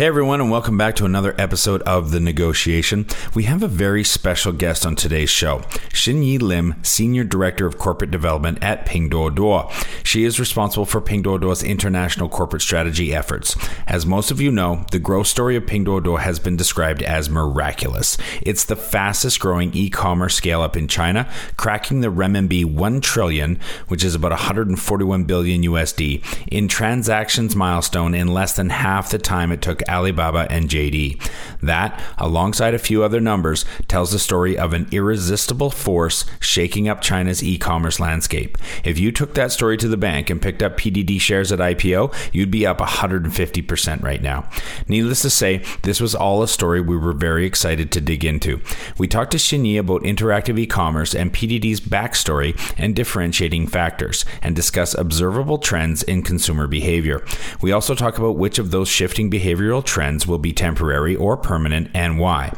Hey everyone, and welcome back to another episode of The Negotiation. We have a very special guest on today's show, Xinyi Lim, Senior Director of Corporate Development at Pinduoduo. She is responsible for Pinduoduo's international corporate strategy efforts. As most of you know, the growth story of Pinduoduo has been described as miraculous. It's the fastest growing e-commerce scale up in China, cracking the renminbi 1 trillion, which is about 141 billion USD, in transactions milestone in less than half the time it took Alibaba, and JD. That, alongside a few other numbers, tells the story of an irresistible force shaking up China's e commerce landscape. If you took that story to the bank and picked up PDD shares at IPO, you'd be up 150% right now. Needless to say, this was all a story we were very excited to dig into. We talked to Xinyi about interactive e commerce and PDD's backstory and differentiating factors, and discuss observable trends in consumer behavior. We also talk about which of those shifting behavioral trends will be temporary or permanent and why.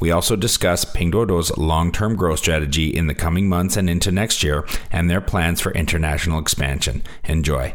We also discuss Pinduoduo's long-term growth strategy in the coming months and into next year and their plans for international expansion. Enjoy.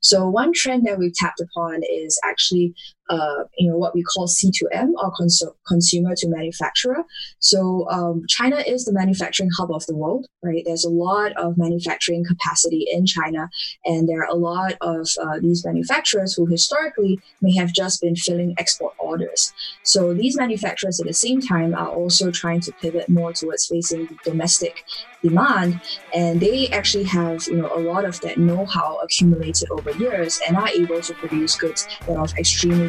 So one trend that we've tapped upon is actually uh, you know what we call C2M or cons- consumer to manufacturer. So um, China is the manufacturing hub of the world, right? There's a lot of manufacturing capacity in China, and there are a lot of uh, these manufacturers who historically may have just been filling export orders. So these manufacturers at the same time are also trying to pivot more towards facing domestic demand, and they actually have you know a lot of that know-how accumulated over years and are able to produce goods that are extremely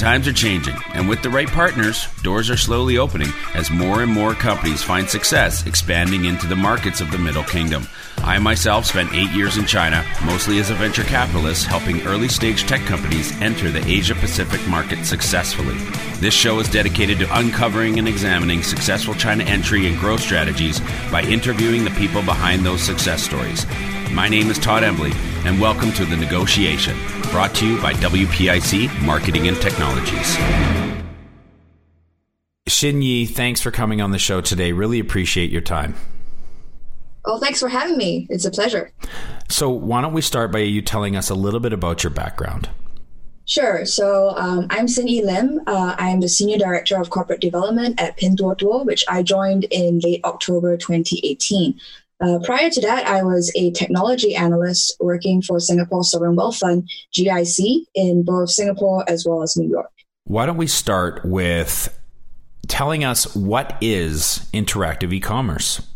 Times are changing, and with the right partners, doors are slowly opening as more and more companies find success expanding into the markets of the Middle Kingdom. I myself spent eight years in China, mostly as a venture capitalist, helping early stage tech companies enter the Asia Pacific market successfully. This show is dedicated to uncovering and examining successful China entry and growth strategies by interviewing the people behind those success stories. My name is Todd Embley, and welcome to The Negotiation, brought to you by WPIC Marketing and Technologies. Xinyi, thanks for coming on the show today. Really appreciate your time. Oh, thanks for having me. It's a pleasure. So, why don't we start by you telling us a little bit about your background? Sure. So um, I'm Xinyi Lim. Uh, I'm the Senior Director of Corporate Development at Pinduoduo, which I joined in late October 2018. Uh, prior to that, I was a technology analyst working for Singapore Sovereign Wealth Fund, GIC, in both Singapore as well as New York. Why don't we start with telling us what is interactive e commerce?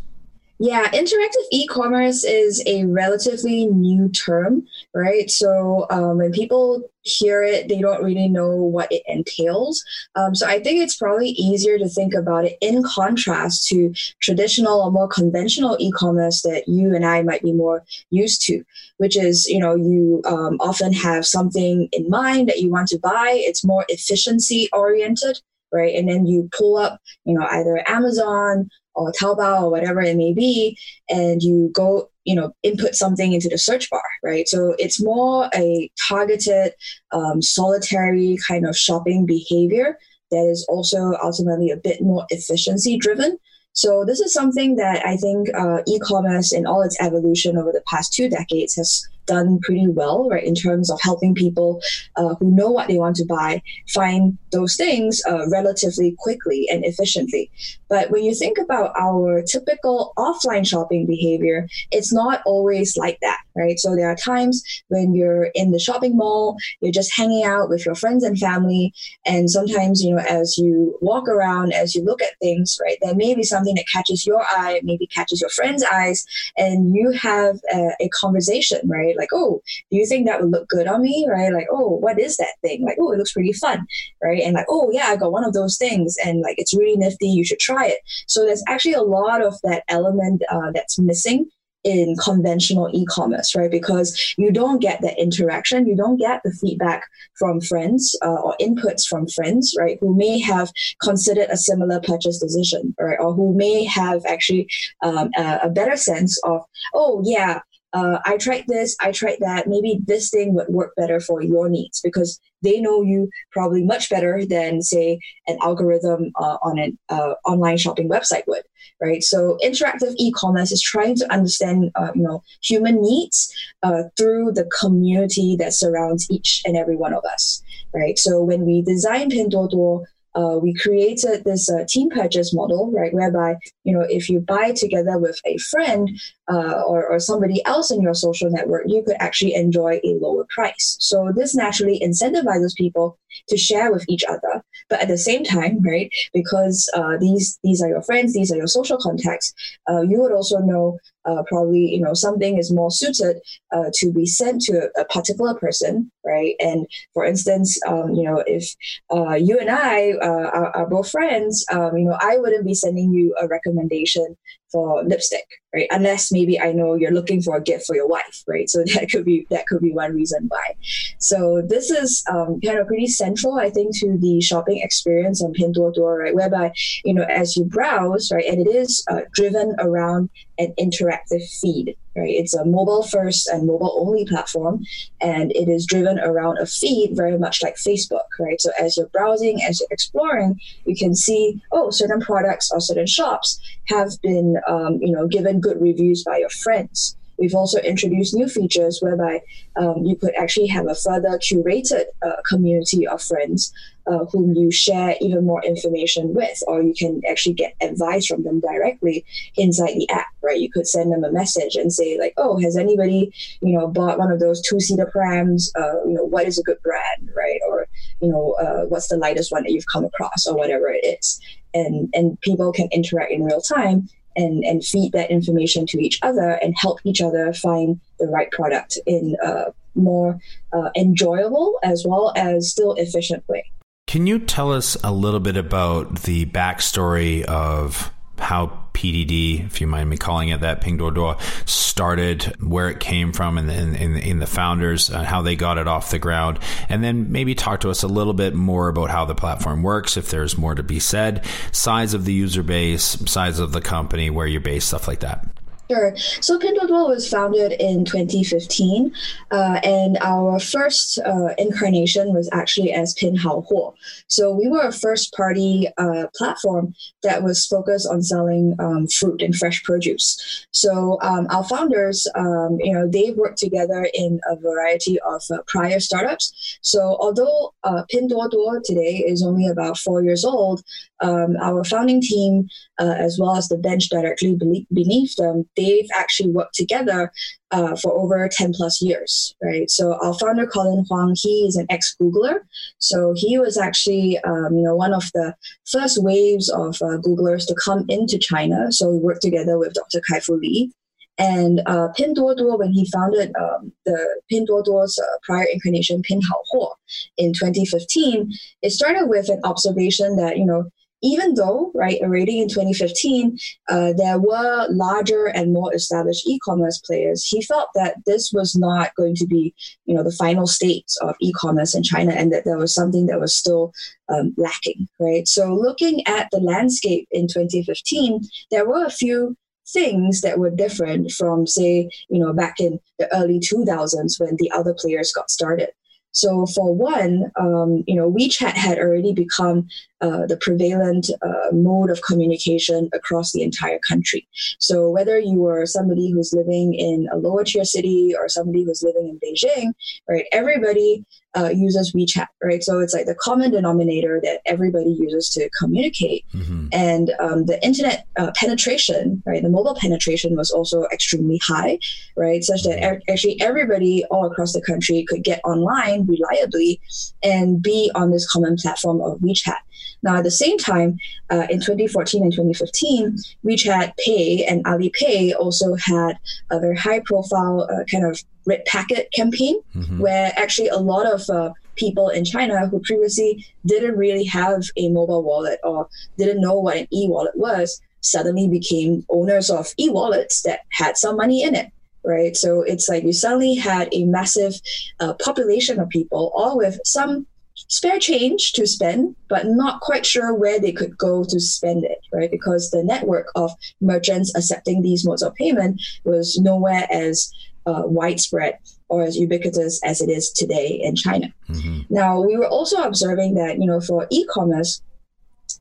Yeah, interactive e-commerce is a relatively new term, right? So um, when people hear it, they don't really know what it entails. Um, so I think it's probably easier to think about it in contrast to traditional or more conventional e-commerce that you and I might be more used to, which is you know you um, often have something in mind that you want to buy. It's more efficiency oriented right? And then you pull up, you know, either Amazon or Taobao or whatever it may be, and you go, you know, input something into the search bar, right? So it's more a targeted, um, solitary kind of shopping behavior that is also ultimately a bit more efficiency driven. So this is something that I think uh, e-commerce in all its evolution over the past two decades has done pretty well, right, in terms of helping people uh, who know what they want to buy find those things uh, relatively quickly and efficiently. But when you think about our typical offline shopping behavior, it's not always like that, right? So there are times when you're in the shopping mall, you're just hanging out with your friends and family, and sometimes, you know, as you walk around, as you look at things, right, there may be something that catches your eye, maybe catches your friend's eyes, and you have a, a conversation, right? Right? Like, oh, do you think that would look good on me? Right? Like, oh, what is that thing? Like, oh, it looks pretty fun, right? And like, oh, yeah, I got one of those things, and like, it's really nifty. You should try it. So there's actually a lot of that element uh, that's missing in conventional e-commerce, right? Because you don't get that interaction, you don't get the feedback from friends uh, or inputs from friends, right? Who may have considered a similar purchase decision, right? Or who may have actually um, a, a better sense of, oh yeah, uh, I tried this, I tried that. Maybe this thing would work better for your needs because they know you probably much better than, say, an algorithm uh, on an uh, online shopping website would, right? So interactive e-commerce is trying to understand, uh, you know, human needs uh, through the community that surrounds each and every one of us, right? So when we design Pinduoduo, uh, we created this uh, team purchase model, right, whereby you know if you buy together with a friend uh, or, or somebody else in your social network, you could actually enjoy a lower price. So this naturally incentivizes people to share with each other, but at the same time, right, because uh, these these are your friends, these are your social contacts, uh, you would also know uh, probably you know something is more suited uh, to be sent to a, a, particular person right and for instance um, you know if uh, you and i uh, are, are, both friends um, you know i wouldn't be sending you a recommendation for lipstick, right? Unless maybe I know you're looking for a gift for your wife, right? So that could be that could be one reason why. So this is um, kind of pretty central, I think, to the shopping experience on Pinduoduo, right? Whereby you know as you browse, right, and it is uh, driven around an interactive feed, right? It's a mobile first and mobile only platform, and it is driven around a feed very much like Facebook, right? So as you're browsing, as you're exploring, you can see, oh, certain products or certain shops have been, um, you know, given good reviews by your friends. We've also introduced new features whereby um, you could actually have a further curated uh, community of friends uh, whom you share even more information with, or you can actually get advice from them directly inside the app, right? You could send them a message and say like, "Oh, has anybody, you know, bought one of those two-seater prams? Uh, you know, what is a good brand, right? Or you know, uh, what's the lightest one that you've come across, or whatever it is." And and people can interact in real time and, and feed that information to each other and help each other find the right product in a more uh, enjoyable as well as still efficient way. Can you tell us a little bit about the backstory of how PDD, if you mind me calling it that, Pinduoduo, started, where it came from, and in, in, in, the founders, uh, how they got it off the ground, and then maybe talk to us a little bit more about how the platform works, if there's more to be said, size of the user base, size of the company, where you're based, stuff like that. Sure. So Pinduoduo was founded in 2015, uh, and our first uh, incarnation was actually as Pin Hao Huo. So we were a first-party uh, platform that was focused on selling um, fruit and fresh produce. So um, our founders, um, you know, they worked together in a variety of uh, prior startups. So although uh, Pinduoduo today is only about four years old, um, our founding team, uh, as well as the bench directly beneath them, they've actually worked together uh, for over 10 plus years, right? So our founder, Colin Huang, he is an ex-Googler. So he was actually, um, you know, one of the first waves of uh, Googlers to come into China. So we worked together with Dr. Kai-Fu Lee. And uh, Pinduoduo, when he founded um, the Pinduoduo's uh, prior incarnation, Pin Hao Huo, in 2015, it started with an observation that, you know, even though, right, already in 2015, uh, there were larger and more established e-commerce players, he felt that this was not going to be, you know, the final state of e-commerce in China, and that there was something that was still um, lacking, right? So, looking at the landscape in 2015, there were a few things that were different from, say, you know, back in the early 2000s when the other players got started. So for one, um, you know, WeChat had already become uh, the prevalent uh, mode of communication across the entire country. So whether you were somebody who's living in a lower tier city or somebody who's living in Beijing, right, everybody uh, uses WeChat, right? So it's like the common denominator that everybody uses to communicate. Mm-hmm. And um, the internet uh, penetration, right, the mobile penetration was also extremely high, right, such that er- actually everybody all across the country could get online reliably and be on this common platform of WeChat. Now, at the same time, uh, in 2014 and 2015, WeChat Pay and Alipay also had a very high profile uh, kind of red packet campaign mm-hmm. where actually a lot of uh, people in China who previously didn't really have a mobile wallet or didn't know what an e-wallet was suddenly became owners of e-wallets that had some money in it right so it's like you suddenly had a massive uh, population of people all with some spare change to spend, but not quite sure where they could go to spend it, right? Because the network of merchants accepting these modes of payment was nowhere as uh, widespread or as ubiquitous as it is today in China. Mm-hmm. Now, we were also observing that, you know, for e-commerce,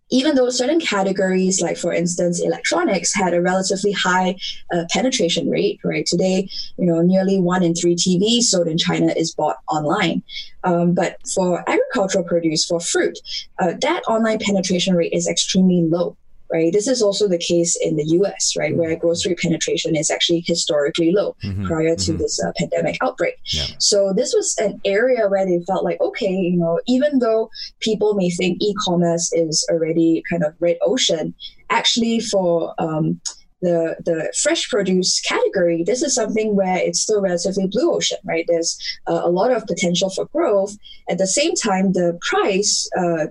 even though certain categories, like for instance, electronics, had a relatively high uh, penetration rate, right? Today, you know, nearly one in three TVs sold in China is bought online. Um, but for agricultural produce, for fruit, uh, that online penetration rate is extremely low right? This is also the case in the US, right, where grocery penetration is actually historically low mm-hmm, prior to mm-hmm. this uh, pandemic outbreak. Yeah. So this was an area where they felt like, okay, you know, even though people may think e-commerce is already kind of red ocean, actually for um, the the fresh produce category, this is something where it's still relatively blue ocean, right? There's uh, a lot of potential for growth. At the same time, the price uh,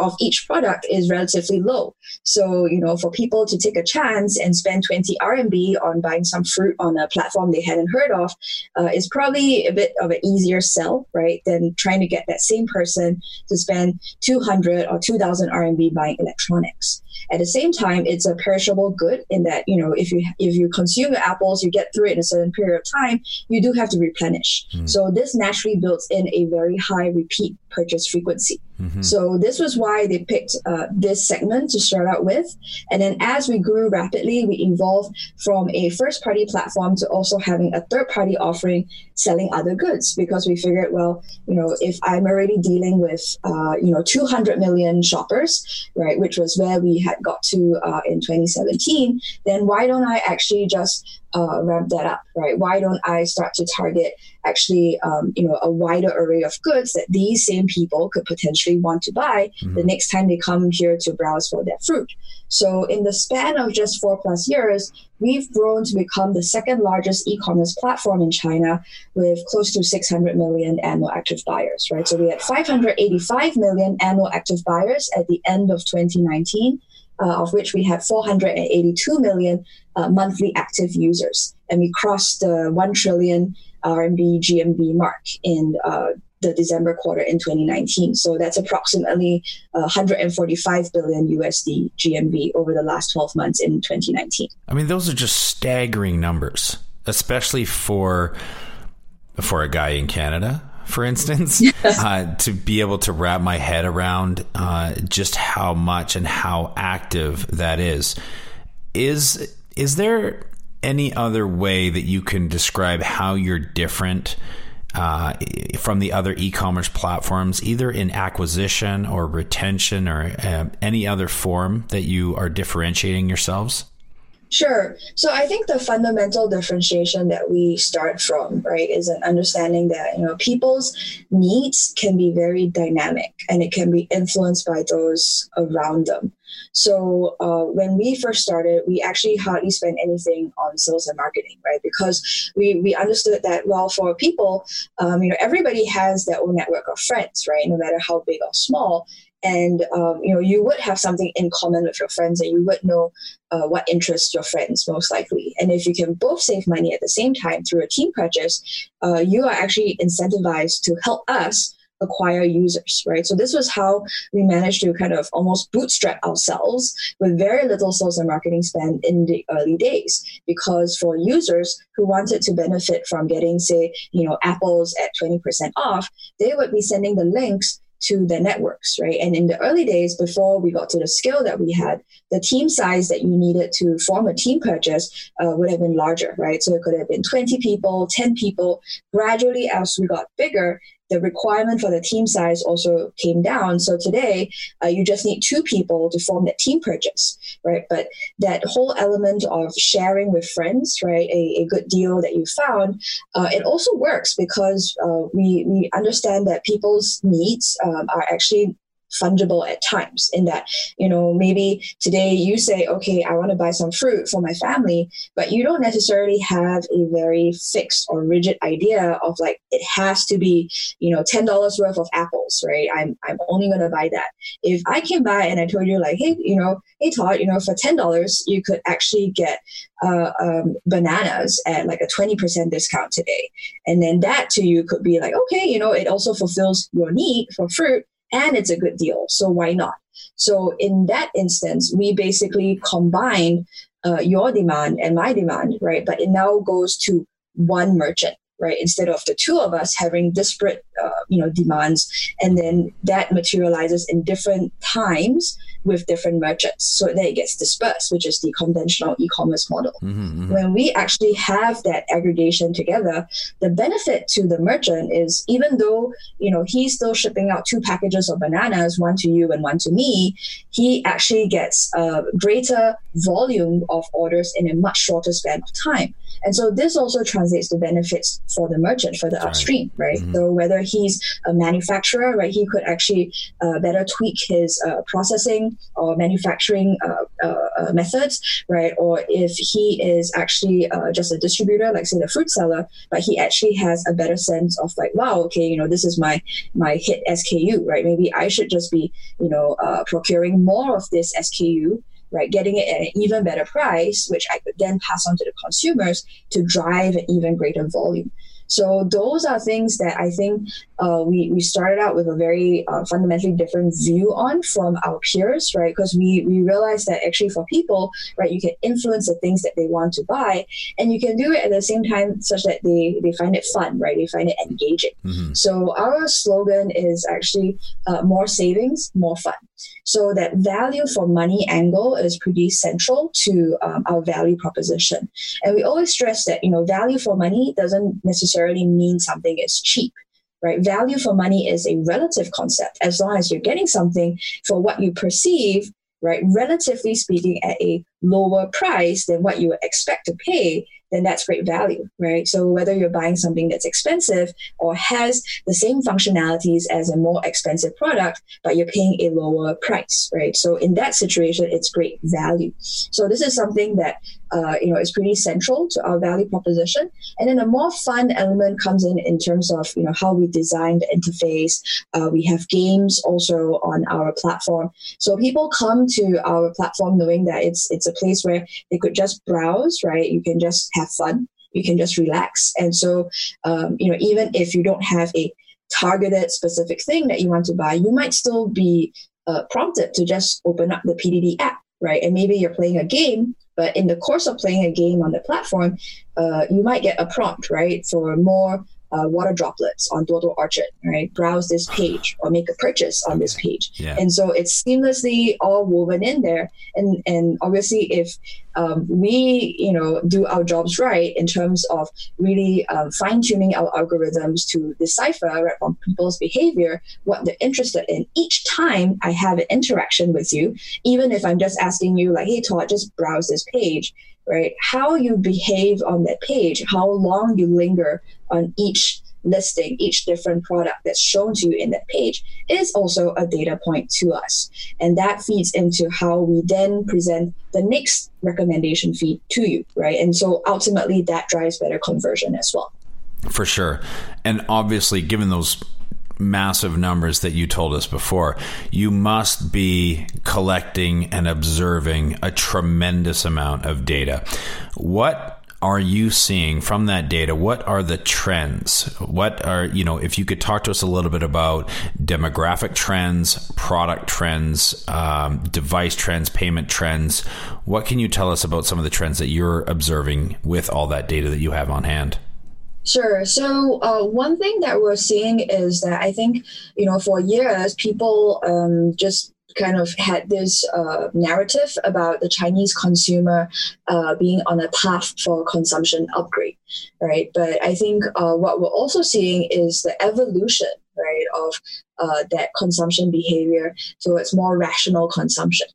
of each product is relatively low. So, you know, for people to take a chance and spend 20 RMB on buying some fruit on a platform they hadn't heard of uh, is probably a bit of an easier sell, right, than trying to get that same person to spend 200 or 2000 RMB buying electronics. At the same time, it's a perishable good in that you know if you if you consume your apples, you get through it in a certain period of time, you do have to replenish. Mm. So this naturally builds in a very high repeat purchase frequency. Mm-hmm. So this was why they picked uh, this segment to start out with. And then as we grew rapidly, we evolved from a first party platform to also having a third party offering selling other goods because we figured, well, you know, if I'm already dealing with, uh, you know, 200 million shoppers, right, which was where we had got to uh, in 2017, then why don't I actually just uh, ramp that up, right? Why don't I start to target actually, um, you know, a wider array of goods that these same people could potentially want to buy mm-hmm. the next time they come here to browse for their fruit. So in the span of just four plus years, we've grown to become the second largest e-commerce platform in China with close to 600 million annual active buyers, right? So we had 585 million annual active buyers at the end of 2019 uh, of which we had 482 million uh, monthly active users. And we crossed the 1 trillion RMB GMV mark in uh, the December quarter in 2019. So that's approximately 145 billion USD GMV over the last 12 months in 2019. I mean, those are just staggering numbers, especially for for a guy in Canada for instance, uh, to be able to wrap my head around uh, just how much and how active that is. Is is there any other way that you can describe how you're different uh, from the other e-commerce platforms, either in acquisition or retention or uh, any other form that you are differentiating yourselves? Sure. So I think the fundamental differentiation that we start from, right, is an understanding that, you know, people's needs can be very dynamic and it can be influenced by those around them. So uh, when we first started, we actually hardly spent anything on sales and marketing, right? Because we, we understood that, well, for people, um, you know, everybody has their own network of friends, right? No matter how big or small and um, you know you would have something in common with your friends and you would know uh, what interests your friends most likely. And if you can both save money at the same time through a team purchase uh, you are actually incentivized to help us acquire users right? So this was how we managed to kind of almost bootstrap ourselves with very little sales and marketing spend in the early days. Because for users who wanted to benefit from getting say you know apples at 20% off they would be sending the links to the networks, right? And in the early days, before we got to the scale that we had, the team size that you needed to form a team purchase uh, would have been larger, right? So it could have been 20 people, 10 people. Gradually, as we got bigger, the requirement for the team size also came down. So today, uh, you just need two people to form that team purchase, right? But that whole element of sharing with friends, right, a, a good deal that you found, uh, it also works because uh, we we understand that people's needs um, are actually fungible at times in that you know maybe today you say okay i want to buy some fruit for my family but you don't necessarily have a very fixed or rigid idea of like it has to be you know $10 worth of apples right? I'm, I'm only going to buy that. If i came by and i told you like hey you know hey todd you know for $10 you could actually get uh, um, bananas at like a 20% discount today and then that to you could be like okay you know it also fulfills your need for fruit and it's a good deal. So why not? So in that instance, we basically combine uh, your demand and my demand, right? But it now goes to one merchant right? Instead of the two of us having disparate, uh, you know, demands, and then that materializes in different times with different merchants, so that it gets dispersed, which is the conventional e-commerce model. Mm-hmm, mm-hmm. When we actually have that aggregation together, the benefit to the merchant is even though you know he's still shipping out two packages of bananas, one to you and one to me, he actually gets a greater volume of orders in a much shorter span of time. And so this also translates to benefits for the merchant for the upstream, right? Mm-hmm. So whether he's a manufacturer, right, he could actually uh, better tweak his uh, processing or manufacturing uh, uh, uh methods, right? Or if he is actually uh, just a distributor, like say the fruit seller, but he actually has a better sense of like, wow, okay, you know, this is my my hit SKU, right? Maybe I should just be, you know, procuring more of this SKU right? Getting it at an even better price, which I could then pass on to the consumers to drive an even greater volume. So those are things that I think uh, we, we started out with a very uh, fundamentally different view on from our peers, right? Because we, we realized that actually for people, right, you can influence the things that they want to buy and you can do it at the same time such that they, they find it fun, right? They find it engaging. Mm-hmm. So our slogan is actually uh, more savings, more fun. So that value for money angle is pretty central to um, our value proposition. And we always stress that, you know, value for money doesn't necessarily mean something is cheap right? Value for money is a relative concept. As long as you're getting something for what you perceive, right, relatively speaking, at a lower price than what you would expect to pay, then that's great value, right? So whether you're buying something that's expensive or has the same functionalities as a more expensive product, but you're paying a lower price, right? So in that situation, it's great value. So this is something that uh, you know is pretty central to our value proposition. And then a more fun element comes in in terms of you know how we design the interface. Uh, we have games also on our platform, so people come to our platform knowing that it's it's a place where they could just browse, right? You can just have fun. You can just relax. And so, um, you know, even if you don't have a targeted specific thing that you want to buy, you might still be uh, prompted to just open up the PDD app, right? And maybe you're playing a game, but in the course of playing a game on the platform, uh, you might get a prompt, right, for more uh, water droplets on Duo Orchard, right? Browse this page or make a purchase on this page. Yeah. And so it's seamlessly all woven in there. And, and obviously, if um, we, you know, do our jobs right in terms of really um, fine tuning our algorithms to decipher right, from people's behavior what they're interested in each time I have an interaction with you, even if I'm just asking you, like, hey, Todd, just browse this page right? How you behave on that page, how long you linger on each listing, each different product that's shown to you in that page is also a data point to us. And that feeds into how we then present the next recommendation feed to you, right? And so ultimately that drives better conversion as well. For sure. And obviously, given those massive numbers that you told us before, you must be collecting and observing a tremendous amount of data. What are you seeing from that data? What are the trends? What are, you know, if you could talk to us a little bit about demographic trends, product trends, um, device trends, payment trends, what can you tell us about some of the trends that you're observing with all that data that you have on hand? Sure. So uh, one thing that we're seeing is that I think you know for years people um, just kind of had this uh, narrative about the Chinese consumer uh, being on a path for consumption upgrade, right? But I think uh, what we're also seeing is the evolution, right, of uh, that consumption behavior towards more rational consumption.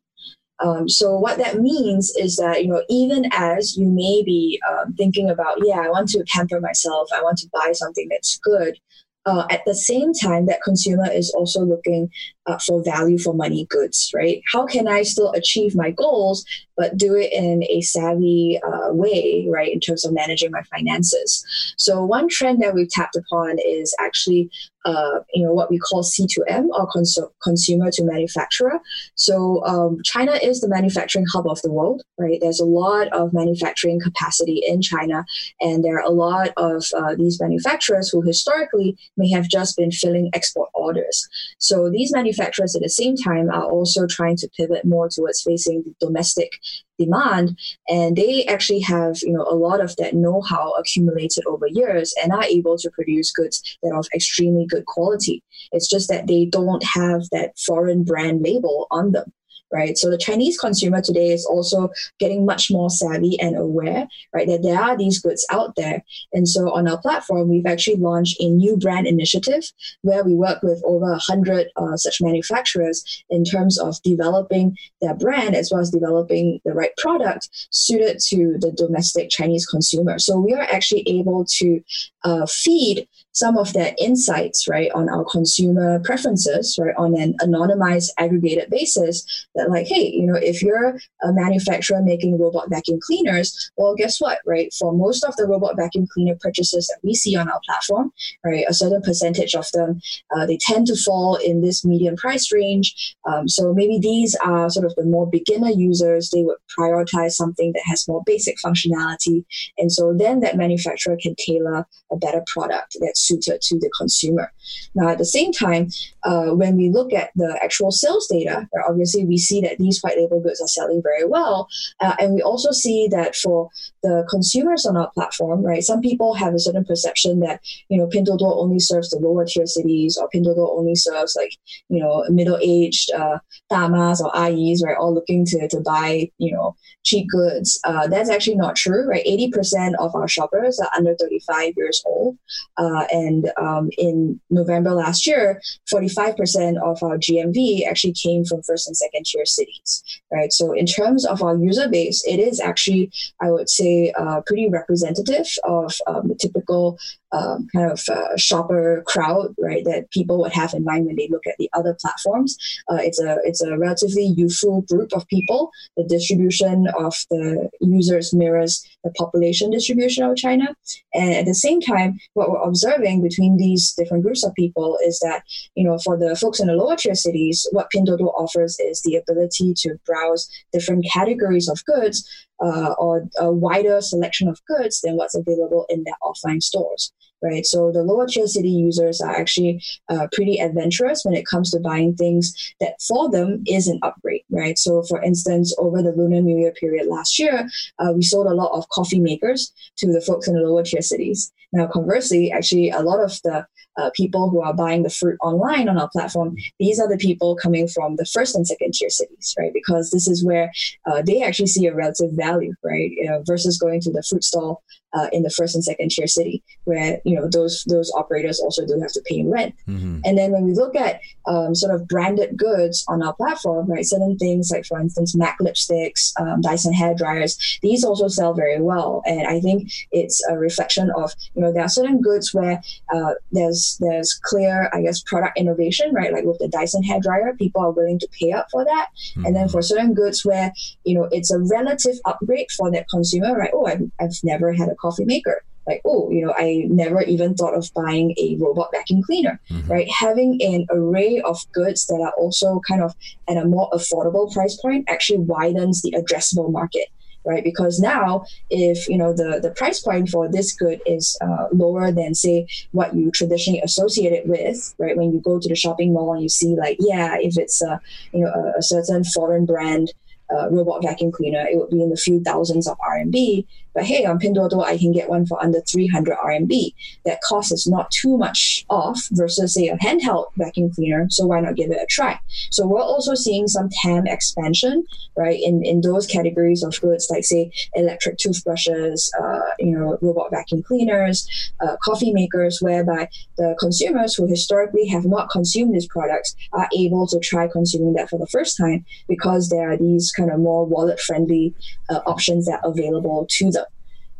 Um, so what that means is that you know even as you may be um, thinking about yeah I want to pamper myself I want to buy something that's good uh, at the same time that consumer is also looking uh, for value for money goods, right? How can I still achieve my goals, but do it in a savvy uh, way, right, in terms of managing my finances? So, one trend that we've tapped upon is actually uh, you know what we call C2M or cons- consumer to manufacturer. So um, China is the manufacturing hub of the world, right? There's a lot of manufacturing capacity in China, and there are a lot of uh, these manufacturers who historically may have just been filling export orders. So these manufacturers at the same time are also trying to pivot more towards facing the domestic demand. And they actually have you know a lot of that know-how accumulated over years and are able to produce goods that are of extremely good quality. It's just that they don't have that foreign brand label on them right? So the Chinese consumer today is also getting much more savvy and aware, right, that there are these goods out there. And so on our platform, we've actually launched a new brand initiative where we work with over 100 uh, such manufacturers in terms of developing their brand as well as developing the right product suited to the domestic Chinese consumer. So we are actually able to uh, feed some of their insights, right, on our consumer preferences, right, on an anonymized, aggregated basis. That, like, hey, you know, if you're a manufacturer making robot vacuum cleaners, well, guess what, right? For most of the robot vacuum cleaner purchases that we see on our platform, right, a certain percentage of them, uh, they tend to fall in this medium price range. Um, so maybe these are sort of the more beginner users. They would prioritize something that has more basic functionality, and so then that manufacturer can tailor a better product that's suited to the consumer. Now, at the same time, uh, when we look at the actual sales data, obviously we see that these white label goods are selling very well, uh, and we also see that for the consumers on our platform, right, some people have a certain perception that you know Pinduoduo only serves the lower tier cities, or Pinduoduo only serves like you know middle aged uh, or ayis, right, all looking to to buy you know cheap goods. Uh, that's actually not true, right? Eighty percent of our shoppers are under thirty five years old, uh, and um, in November last year, 45% of our GMV actually came from first and second tier cities, right? So in terms of our user base, it is actually, I would say, uh, pretty representative of um, the typical um, kind of uh, shopper crowd, right? That people would have in mind when they look at the other platforms. Uh, it's a it's a relatively youthful group of people. The distribution of the users mirrors the population distribution of China, and at the same time, what we're observing between these different groups of people is that you know for the folks in the lower tier cities, what Pinduoduo offers is the ability to browse different categories of goods uh, or a wider selection of goods than what's available in their offline stores right? So the lower tier city users are actually uh, pretty adventurous when it comes to buying things that for them is an upgrade, right? So for instance, over the Lunar New Year period last year, uh, we sold a lot of coffee makers to the folks in the lower tier cities. Now, conversely, actually, a lot of the uh, people who are buying the fruit online on our platform, these are the people coming from the first and second tier cities, right? Because this is where uh, they actually see a relative value, right? You know, versus going to the fruit stall uh, in the first and second tier city, where you know those those operators also do have to pay rent. Mm-hmm. And then when we look at um, sort of branded goods on our platform, right, certain things like for instance MAC lipsticks, um, Dyson hair dryers, these also sell very well. And I think it's a reflection of you know there are certain goods where uh, there's there's clear I guess product innovation, right? Like with the Dyson hair dryer, people are willing to pay up for that. Mm-hmm. And then for certain goods where you know it's a relative upgrade for that consumer, right? Oh, I've, I've never had a coffee maker like oh you know i never even thought of buying a robot vacuum cleaner mm-hmm. right having an array of goods that are also kind of at a more affordable price point actually widens the addressable market right because now if you know the the price point for this good is uh, lower than say what you traditionally associate it with right when you go to the shopping mall and you see like yeah if it's a you know a, a certain foreign brand uh, robot vacuum cleaner, it would be in the few thousands of RMB. But hey, on Pinduoduo, I can get one for under 300 RMB. That cost is not too much off versus, say, a handheld vacuum cleaner. So why not give it a try? So we're also seeing some TAM expansion, right, in, in those categories of goods like, say, electric toothbrushes, uh, you know, robot vacuum cleaners, uh, coffee makers, whereby the consumers who historically have not consumed these products are able to try consuming that for the first time because there are these kind of more wallet friendly uh, options that are available to them.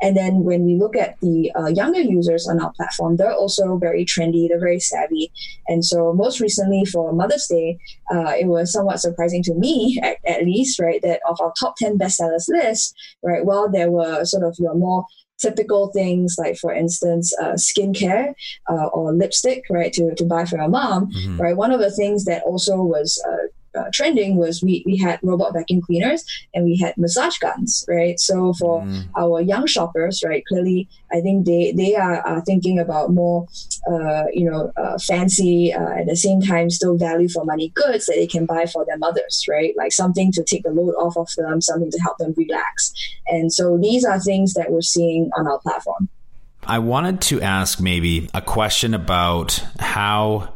And then when we look at the uh, younger users on our platform, they're also very trendy, they're very savvy. And so most recently for Mother's Day, uh, it was somewhat surprising to me, at, at least, right, that of our top 10 bestsellers list, right, while there were sort of your more typical things like, for instance, uh, skincare uh, or lipstick, right, to, to buy for your mom, mm-hmm. right? One of the things that also was uh, uh, trending was we, we had robot vacuum cleaners and we had massage guns, right? So for mm. our young shoppers, right, clearly I think they, they are, are thinking about more, uh, you know, uh, fancy, uh, at the same time, still value for money goods that they can buy for their mothers, right? Like something to take the load off of them, something to help them relax. And so these are things that we're seeing on our platform. I wanted to ask maybe a question about how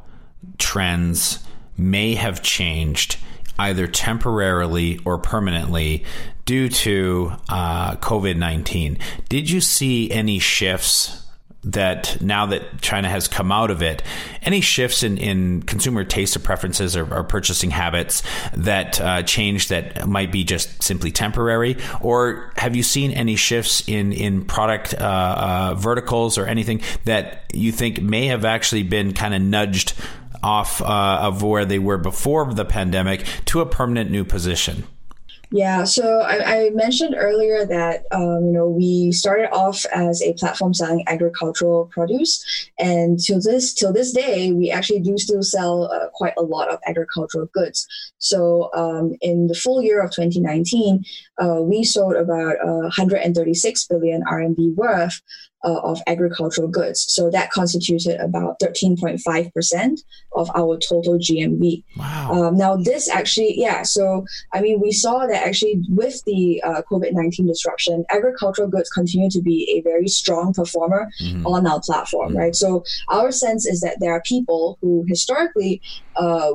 trends may have changed either temporarily or permanently due to uh, COVID 19. Did you see any shifts? That now that China has come out of it, any shifts in, in consumer taste or preferences or, or purchasing habits that uh, change that might be just simply temporary? Or have you seen any shifts in, in product uh, uh verticals or anything that you think may have actually been kind of nudged off uh, of where they were before the pandemic to a permanent new position? Yeah, so I, I mentioned earlier that um, you know we started off as a platform selling agricultural produce, and till this till this day, we actually do still sell uh, quite a lot of agricultural goods. So um, in the full year of 2019, uh, we sold about uh, 136 billion RMB worth uh, of agricultural goods. So that constituted about 13.5% of our total GMV. Wow. Um, now, this actually, yeah, so I mean, we saw that actually with the uh, COVID 19 disruption, agricultural goods continue to be a very strong performer mm-hmm. on our platform, mm-hmm. right? So our sense is that there are people who historically uh,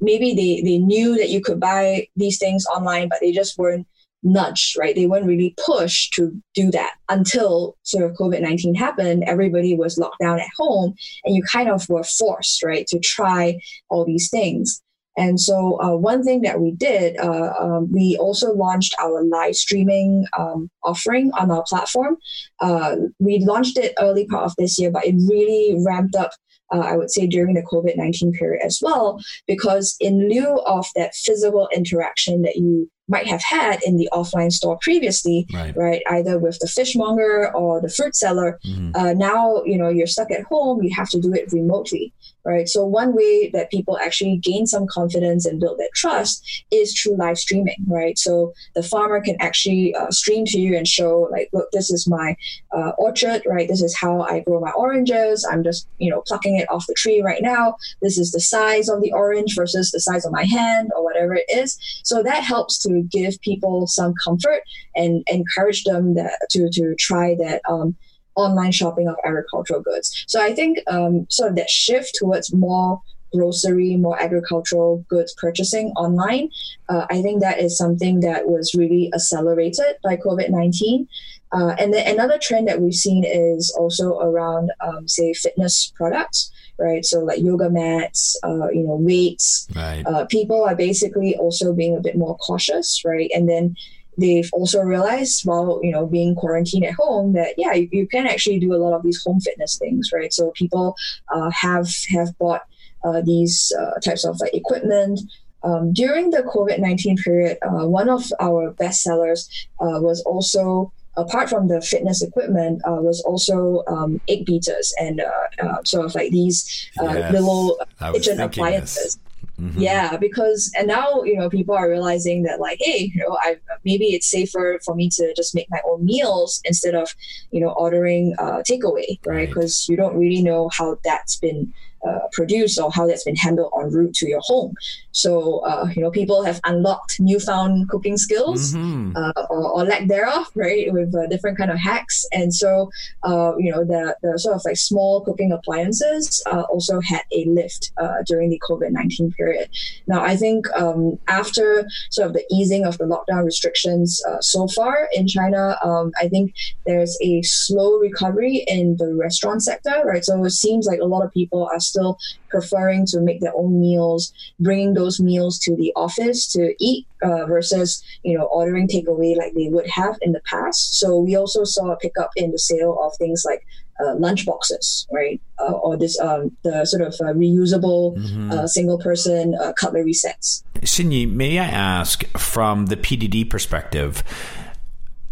maybe they, they knew that you could buy these things online, but they just weren't nudge, right? They weren't really pushed to do that until sort of COVID 19 happened. Everybody was locked down at home, and you kind of were forced, right, to try all these things. And so, uh, one thing that we did, uh, um, we also launched our live streaming um, offering on our platform. Uh, we launched it early part of this year, but it really ramped up uh, I would say during the COVID 19 period as well, because in lieu of that physical interaction that you might have had in the offline store previously, right? right either with the fishmonger or the fruit seller, mm-hmm. uh, now you know you're stuck at home. You have to do it remotely right? So one way that people actually gain some confidence and build that trust is through live streaming, right? So the farmer can actually uh, stream to you and show, like, look, this is my uh, orchard, right? This is how I grow my oranges. I'm just, you know, plucking it off the tree right now. This is the size of the orange versus the size of my hand or whatever it is. So that helps to give people some comfort and encourage them that to to try that. Um, online shopping of agricultural goods. So I think um, sort of that shift towards more grocery, more agricultural goods purchasing online, uh, I think that is something that was really accelerated by COVID 19. Uh, and then another trend that we've seen is also around, um, say, fitness products, right? So like yoga mats, uh, you know, weights. Right. Uh, people are basically also being a bit more cautious, right? And then they've also realized while you know being quarantined at home that yeah you, you can actually do a lot of these home fitness things right so people uh, have have bought uh, these uh, types of like equipment um, during the covid-19 period uh, one of our best sellers uh, was also apart from the fitness equipment, uh, was also um, egg beaters and uh, uh, sort of like these yes, little kitchen appliances. Mm-hmm. Yeah, because and now you know people are realizing that like, hey, you know, I maybe it's safer for me to just make my own meals instead of you know ordering uh, takeaway, right? Because right. you don't really know how that's been uh, produced or how that's been handled en route to your home. So, uh, you know, people have unlocked newfound cooking skills mm-hmm. uh, or, or, lack thereof, right, with uh, different kind of hacks. And so, uh, you know, the, the sort of like small cooking appliances uh, also had a lift during the COVID-19 period. Now, I think um, after sort of the easing of the lockdown restrictions so far in China, um, I think there's a slow recovery in the restaurant sector, right? So it seems like a lot of people are still preferring to make their own meals, bringing those meals to the office to eat uh, versus you know ordering takeaway like they would have in the past. So we also saw a pickup in the sale of things like uh, lunch boxes, right, uh, or this um, the sort of uh, reusable mm-hmm. Uh, single person uh, cutlery sets. Xinyi, may I ask from the PDD perspective?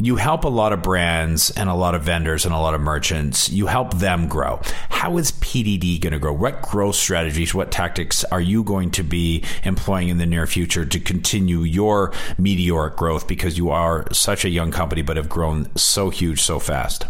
You help a lot of brands and a lot of vendors and a lot of merchants. You help them grow. How is PDD going to grow? What growth strategies, what tactics are you going to be employing in the near future to continue your meteoric growth because you are such a young company but have grown so huge so fast?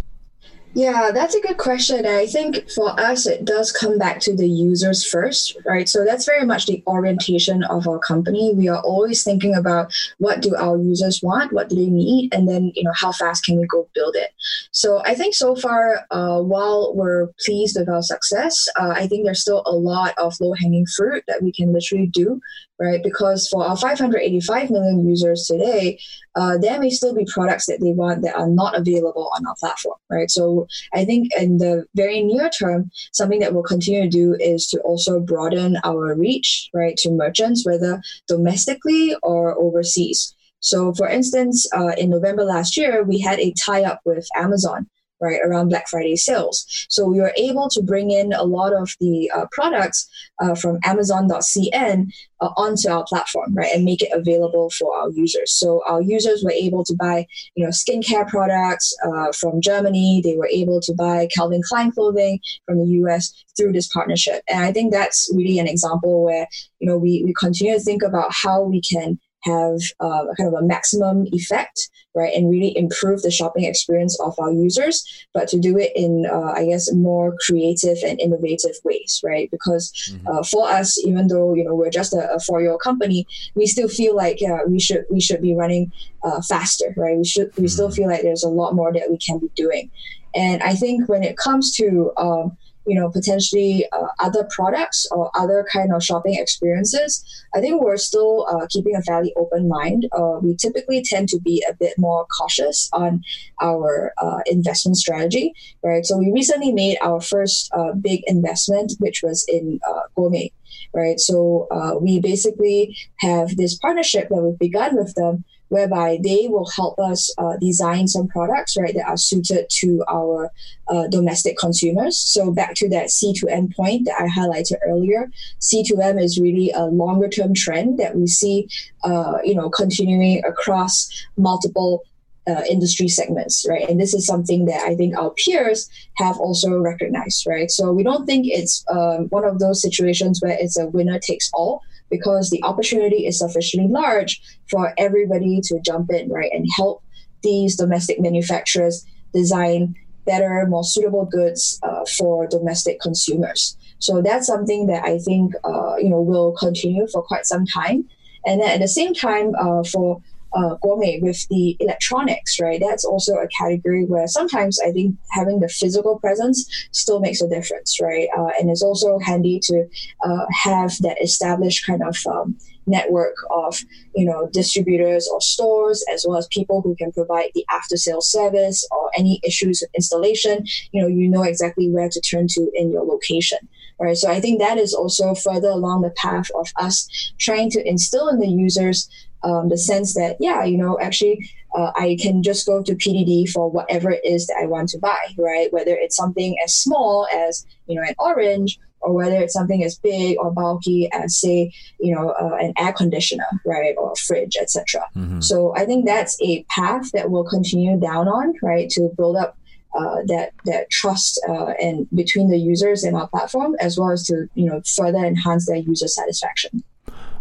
Yeah, that's a good question. I think for us, it does come back to the users first, right? So that's very much the orientation of our company. We are always thinking about what do our users want, what do they need, and then you know how fast can we go build it. So I think so far, uh, while we're pleased with our success, uh, I think there's still a lot of low hanging fruit that we can literally do right? Because for our 585 million users today, uh, there may still be products that they want that are not available on our platform, right? So I think in the very near term, something that we'll continue to do is to also broaden our reach, right, to merchants, whether domestically or overseas. So, for instance, uh, in November last year, we had a tie up with Amazon right around Black Friday sales. So we were able to bring in a lot of the uh, products uh, from Amazon.cn uh, onto our platform, right, and make it available for our users. So our users were able to buy, you know, skincare products uh, from Germany. They were able to buy Calvin Klein clothing from the U.S. through this partnership, and I think that's really an example where you know we we continue to think about how we can have uh, kind of a maximum effect, right, and really improve the shopping experience of our users, but to do it in, uh, I guess, more creative and innovative ways, right? Because mm-hmm. uh, for us, even though you know we're just a, a four-year-old company, we still feel like we should we should be running uh, faster, right? We should we mm-hmm. still feel like there's a lot more that we can be doing, and I think when it comes to um, you know potentially uh, other products or other kind of shopping experiences i think we're still uh, keeping a fairly open mind. Uh, we typically tend to be a bit more cautious on our uh, investment strategy right? So we recently made our first uh, big investment which was in uh, Gome right? So we basically have this partnership that we've begun with them whereby they will help us uh, design some products right that are suited to our uh, domestic consumers so back to that c2m point that i highlighted earlier c2m is really a longer term trend that we see uh, you know continuing across multiple uh, industry segments, right? And this is something that I think our peers have also recognized, right? So we don't think it's um, one of those situations where it's a winner takes all, because the opportunity is sufficiently large for everybody to jump in, right, and help these domestic manufacturers design better, more suitable goods uh, for domestic consumers. So that's something that I think uh, you know will continue for quite some time. And then at the same time, uh, for uh, Gome with the electronics, right? That's also a category where sometimes I think having the physical presence still makes a difference, right? Uh, and it's also handy to uh, have that established kind of um, network of you know distributors or stores as well as people who can provide the after sales service or any issues with installation you know you know exactly where to turn to in your location right so i think that is also further along the path of us trying to instill in the users um, the sense that yeah you know actually uh, i can just go to pdd for whatever it is that i want to buy right? Whether it's something as small as you know an orange or whether it's something as big or bulky as say you know uh, an air conditioner right? Or a fridge etc mm-hmm. so i think that's a path that we'll continue down on right? To build up uh, that that trust uh, and between the users and our platform as well as to you know further enhance their user satisfaction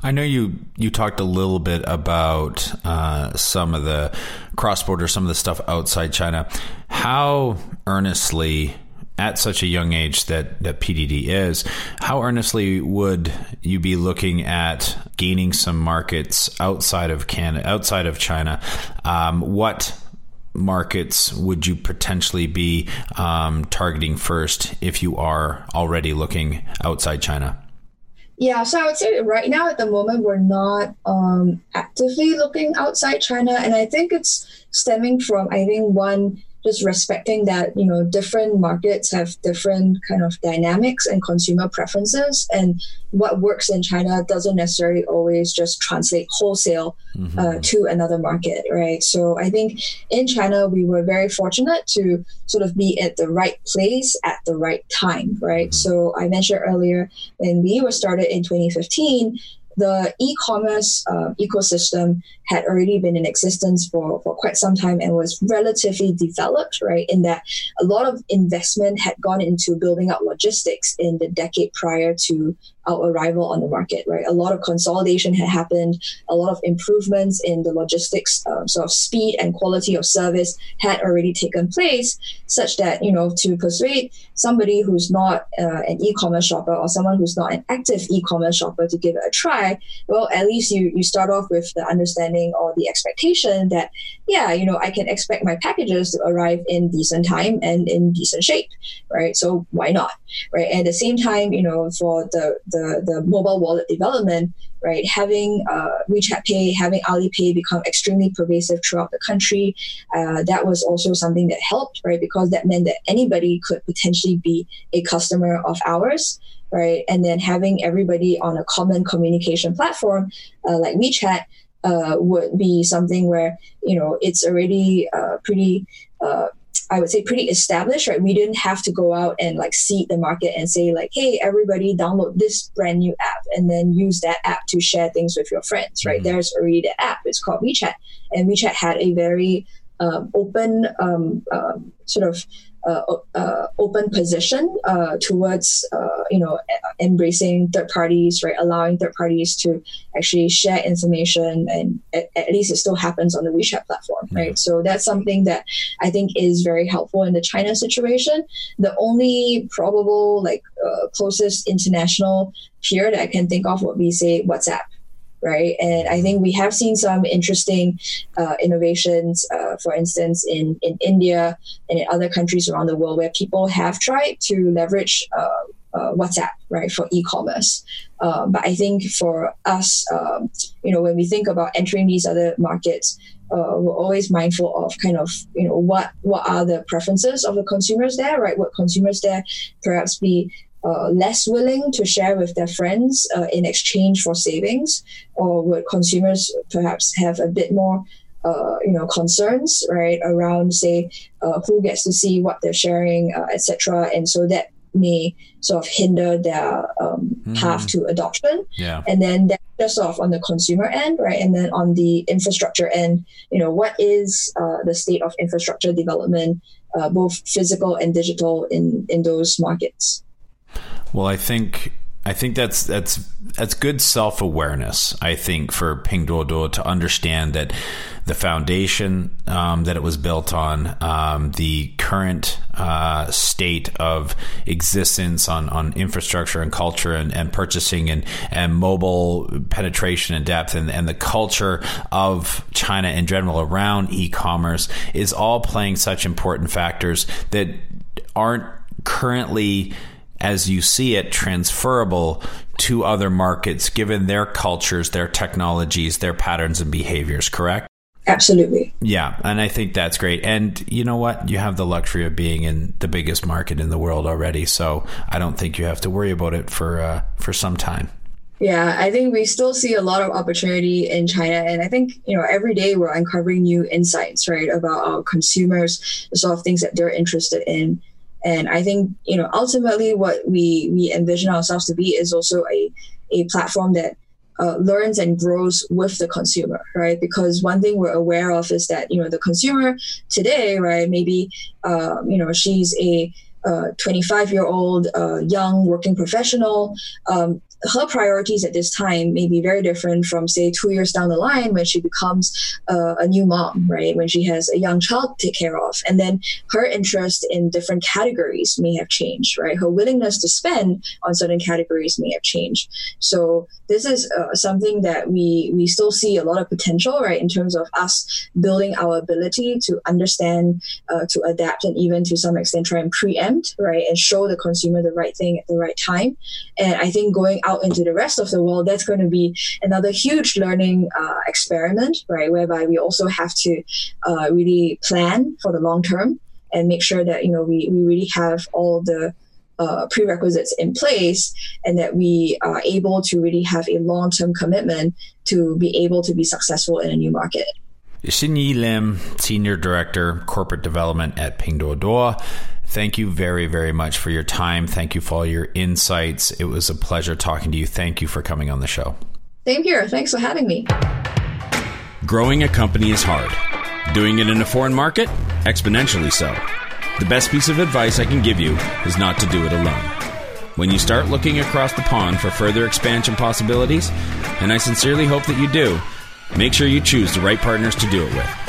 I know you you talked a little bit about uh, some of the cross border, some of the stuff outside China. How earnestly, at such a young age that that PDD is, how earnestly would you be looking at gaining some markets outside of Canada, outside of China? Um, what markets would you potentially be um, targeting first if you are already looking outside China? Yeah, so I would say right now at the moment we're not um, actively looking outside China, and I think it's stemming from I think one just respecting that you know different markets have different kind of dynamics and consumer preferences and what works in china doesn't necessarily always just translate wholesale mm-hmm. uh, to another market right so i think in china we were very fortunate to sort of be at the right place at the right time right mm-hmm. so i mentioned earlier when we were started in 2015 the e-commerce uh, ecosystem had already been in existence for, for quite some time and was relatively developed, right? In that a lot of investment had gone into building up logistics in the decade prior to our arrival on the market, right? A lot of consolidation had happened, a lot of improvements in the logistics um, sort of speed and quality of service had already taken place, such that, you know, to persuade somebody who's not uh, an e-commerce shopper or someone who's not an active e-commerce shopper to give it a try, well, at least you, you start off with the understanding or the expectation that, yeah, you know, I can expect my packages to arrive in decent time and in decent shape, right? So why not, right? And at the same time, you know, for the, the the, the mobile wallet development, right? Having uh, WeChat Pay, having Alipay become extremely pervasive throughout the country, uh, that was also something that helped, right? Because that meant that anybody could potentially be a customer of ours, right? And then having everybody on a common communication platform uh, like WeChat uh, would be something where you know it's already uh, pretty uh, I would say pretty established, right? We didn't have to go out and like seed the market and say like, hey, everybody download this brand new app and then use that app to share things with your friends, right? Mm-hmm. There's already the app. It's called WeChat, and WeChat had a very um, open um, um, sort of open position uh, towards uh, you know embracing third parties, right? Allowing third parties to actually share information, and at, at least it still happens on the WeChat platform, mm-hmm. right? So that's something that I think is very helpful in the China situation. The only probable like uh, closest international peer that I can think of would be say WhatsApp right? And I think we have seen some interesting uh, innovations, uh, for instance, in, in India and in other countries around the world where people have tried to leverage uh, uh WhatsApp, right, for e-commerce. Um, but I think for us, um, you know, when we think about entering these other markets, uh, we're always mindful of kind of you know what what are the preferences of the consumers there, right? What consumers there perhaps be uh, less willing to share with their friends uh, in exchange for savings, or would consumers perhaps have a bit more, uh, you know, concerns right around say uh, who gets to see what they're sharing, uh, etc. And so that may sort of hinder their um, mm. path to adoption. Yeah. And then that's just sort of on the consumer end, right? And then on the infrastructure end, you know, what is uh, the state of infrastructure development, both physical and digital in in those markets? Well, I think I think that's that's that's good self awareness. I think for Pinduoduo to understand that the foundation um, that it was built on, um, the current uh, state of existence on, on infrastructure and culture and, and purchasing and, and mobile penetration and depth and, and the culture of China in general around e commerce is all playing such important factors that aren't currently as you see it transferable to other markets given their cultures, their technologies, their patterns and behaviors, correct? Absolutely. Yeah, and I think that's great. And you know what? You have the luxury of being in the biggest market in the world already, so I don't think you have to worry about it for uh, for some time. Yeah, I think we still see a lot of opportunity in China. And I think, you know, every day we're uncovering new insights, right, about our consumers, the sort of things that they're interested in. And I think, you know, ultimately what we, we envision ourselves to be is also a, a platform that uh, learns and grows with the consumer, right? Because one thing we're aware of is that, you know, the consumer today, right, maybe, um, you know, she's a 25 year old uh, young working professional. Um, her priorities at this time may be very different from say two years down the line when she becomes uh, a new mom right? When she has a young child to take care of. And then her interest in different categories may have changed right? Her willingness to spend on certain categories may have changed. So this is uh, something that we we still see a lot of potential right in terms of us building our ability to understand uh, to adapt and even to some extent try and preempt right and show the consumer the right thing at the right time. And i think going out into the rest of the world, that's going to be another huge learning uh, experiment, right? Whereby we also have to uh, really plan for the long term. and make sure that you know we, we really have all the uh, prerequisites in place and that we are able to really have a long-term commitment to be able to be successful in a new market. Xinyi Lim, Senior Director, Corporate Development at Pinduoduo. Thank you very, very much for your time. Thank you for all your insights. It was a pleasure talking to you. Thank you for coming on the show. Same here. Thanks for having me. Growing a company is hard. Doing it in a foreign market? Exponentially so. The best piece of advice I can give you is not to do it alone. When you start looking across the pond for further expansion possibilities, and I sincerely hope that you do, make sure you choose the right partners to do it with.